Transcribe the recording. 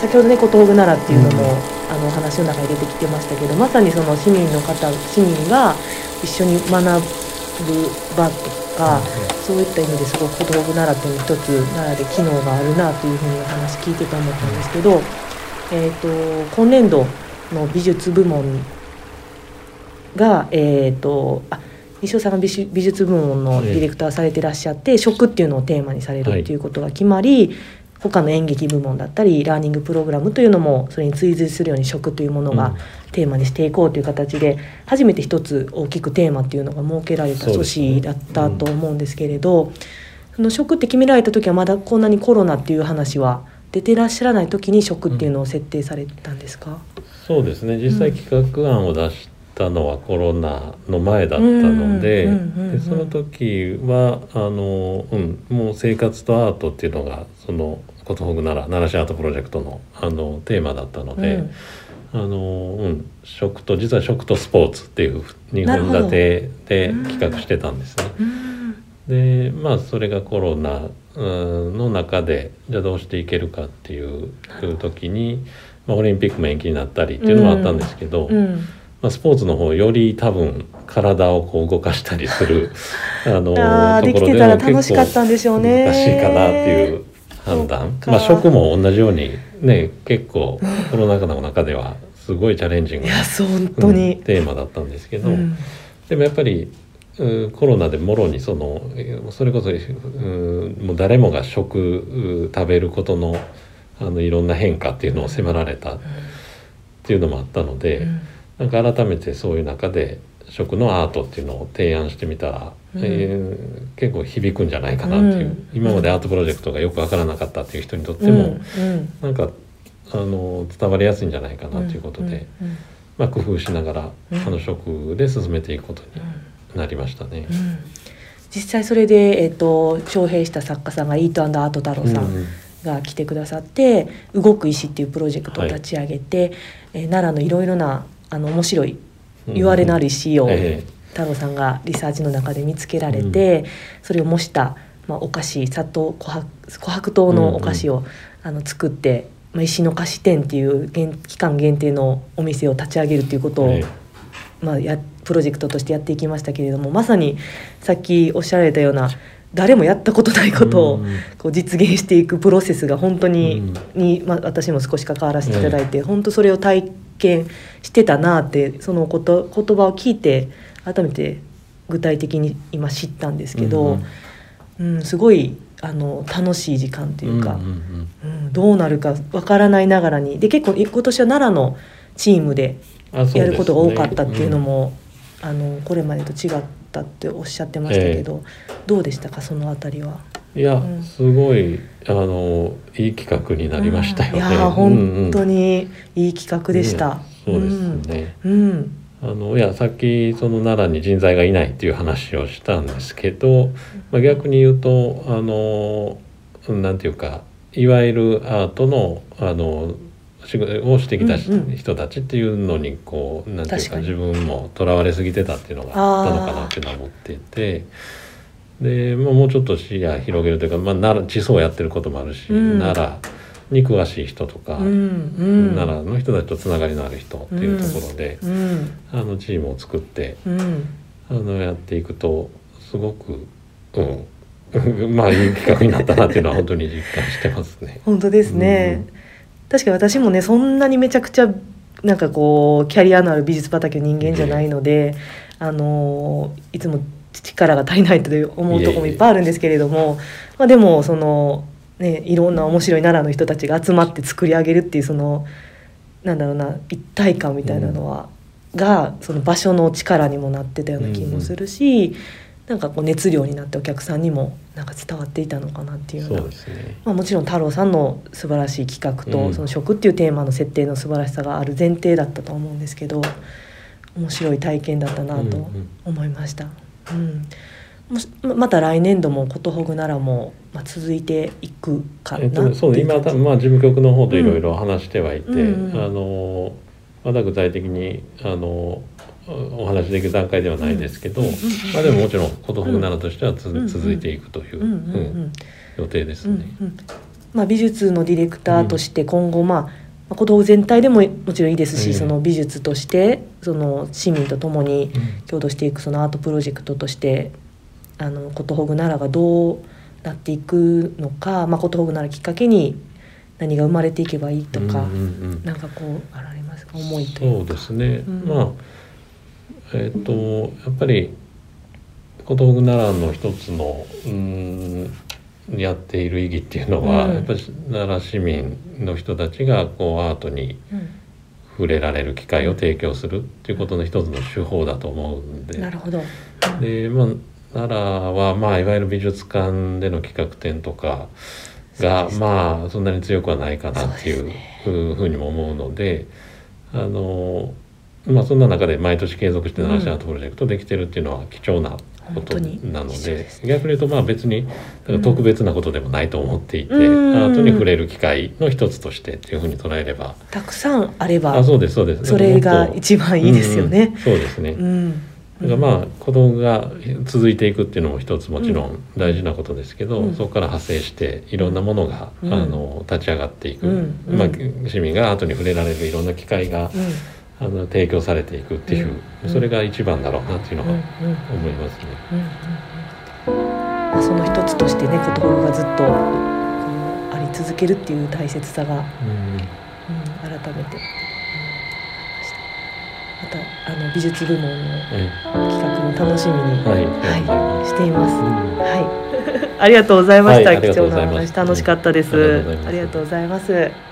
先ほどねことほぐ奈良っていうのも、あのお話の中に出てきてましたけどまさにその市民の方市民が一緒に学ぶ場とか、そういった意味ですごくことほぐ奈良っていうの一つ奈良で機能があるなというふうにお話聞いてて思ったんですけど、えー、と今年度の美術部門がえっ、とあ西尾さんが美術美術部門のディレクターされてらっしゃって、食っていうのをテーマにされるっていうことが決まり、他の演劇部門だったりラーニングプログラムというのもそれに追随するように食というものがテーマにしていこうという形で初めて一つ大きくテーマっていうのが設けられた組織だったと思うんですけれどその食って決められた時はまだこんなにコロナっていう話は出てらっしゃらない時に食っていうのを設定されたんですか、そうですね。実際企画案を出したのはコロナの前だったのでその時はあの、うん、もう生活とアートっていうのがそのことほぐ奈良奈良市アートプロジェクトのあのテーマだったので、うん。あのうん、食と実は食とスポーツっていう2なるほど。本立てで企画してたんですね。うん。でまあそれがコロナうんの中でじゃあどうしていけるかっていう時に、まあ、オリンピックも延期になったりっていうのもあったんですけど、うん。まあ、スポーツの方より多分体をこう動かしたりする あのあーできてたら楽しかったんでしょうね。難しいかなっていう判そ断まあ食も同じようにね結構コロナ禍の中ではすごいチャレンジングな本当に、うんテーマだったんですけど、うん。でもやっぱりうんコロナでもろにそのえーそれこそうんもう誰もが食う食べることのあのいろんな変化っていうのを迫られたっていうのもあったので、うん。なんか改めてそういう中で食のアートっていうのを提案してみた。ら、うん。えー結構響くんじゃないかなっていう、うん。今までアートプロジェクトがよくわからなかったっていう人にとってうんも、うん。なんかあの伝わりやすいんじゃないかなということで、まあ、工夫しながら、うん。あの食で進めていくことうんになりましたね。うん。実際それで、えっと招聘した作家さんがイートアート太郎さんうん。が来てくださって「動く石」っていうプロジェクトを立ち上げて、えー奈良のいろいろなあの面白い言われのある石をえ太郎さんがリサーチの中で見つけられて、それを模した、まあ、お菓子砂糖琥珀琥珀糖のお菓子を、あの作って、まあ、石の菓子店っていう限期間限定のお店を立ち上げるっていうことを、えまあ、やプロジェクトとしてやっていきましたけれどもまさにさっきおっしゃられたような誰もやったことないことをうんこう実現していくプロセスが本当に,、うん。にまあ、私も少し関わらせていただいて、本当それを体験してたなってそのこと言葉を聞いて改めて具体的に今知ったんですけど、うんすごいあの楽しい時間というか、んんん。うんどうなるかわからないながらにで結構い今年は奈良のチームでやることが多かったっていうのも、あのこれまでと違ったっておっしゃってましたけど、どうでしたかそのあたりは？いや、うんすごいあのいい企画になりましたよね。うんいやー本当にいい企画でした。うんそうですね。うん。うんあのいやさっきその奈良に人材がいないっていう話をしたんですけど、まあ、逆に言うとあのうんなんていうかいわゆるアートのあの仕事をしてきた人たちっていうのにこうなんていうか自分もとらわれすぎてたっていうのがあったのかなっていうのは思っていて。で、まあ、もうちょっと視野広げるというか、まあ、奈良地層をやってることもあるし、うん奈良に詳しい人とか、うんうん。奈良の人たちとつながりのある人っていうところで、うんあのチームを作ってうん。あのやっていくとすごく、うん、まあいい企画になったなっていうのは本当に実感してますね。本当ですね。確かに私もねそんなにめちゃくちゃなんかこうキャリアのある美術畑の人間じゃないので、あのいつも力が足りないと思うところもいっぱいあるんですけれども、まあでもそのねいろんな面白い奈良の人たちが集まって作り上げるっていうそのなんだろうな一体感みたいなのは、がその場所の力にもなってたような気もするし、なんかこう熱量になってお客さんにもなんか伝わっていたのかなっていうようなそうですね。まあ、もちろん太郎さんの素晴らしい企画と、うんその食っていうテーマの設定の素晴らしさがある前提だったと思うんですけど面白い体験だったなとうんうん思いました。うんもしままた来年度もことほぐならも、まあ、続いていくかなえっと、そう今多分まあ事務局の方といろいろ話してはいて、うんうんあのまだ具体的にあのお話しできる段階ではないですけど、うんうんうんまあでももちろんことほぐならとしてはつ、うんうん続いていくという、うんうんううんん予定ですね。うんうん。まあ、美術のディレクターとして今後、まあまあ小道具全体でももちろんいいですし、うん。その美術としてその市民と共に共同していくそのアートプロジェクトとしてあのことほぐ奈良がどうなっていくのか、まあ、ことほぐ奈良きっかけに何が生まれていけばいいとか、うんうんうん。なんかこうあられますか？思いというか。そうですね、うん。まあえっ、とやっぱり小道具奈良の一つのうーんやっている意義っていうのは、うん。やっぱり奈良市民の人たちがこうアートに触れられる機会を提供するっていうことの一つの手法だと思うんで。なるほど。で、まあ、奈良は、まあ、いわゆる美術館での企画展とかが、ね。まあそんなに強くはないかなっていうふうにも思うのであの、まあ、そんな中で毎年継続して奈良市アートプロジェクトできてるっていうのは貴重なことなので逆に言うとまあ別に特別なことでもないと思っていて、うん。アートに触れる機会の一つとしてっていうふうに捉えれば。たくさんあればあそうですそうです。それが一番いいですよね。そうですね、うん。だからまあ子供が続いていくっていうのも一つもちろん大事なことですけど、うん。そこから派生していろんなものが、うん。あの立ち上がっていく、うん。うん。まあ、市民が後に触れられるいろんな機会が、うんあの提供されていくっていう、うんそれが一番だろうなっていうのは思いますね。その一つとしてね言葉がずっとあり続けるっていう大切さが、うん、うん改めて、うん、また。あの美術部門のはい企画も楽しみに、しています。うん。はい、ありがとうございました。貴重な話楽しかったです。ありがとうございます。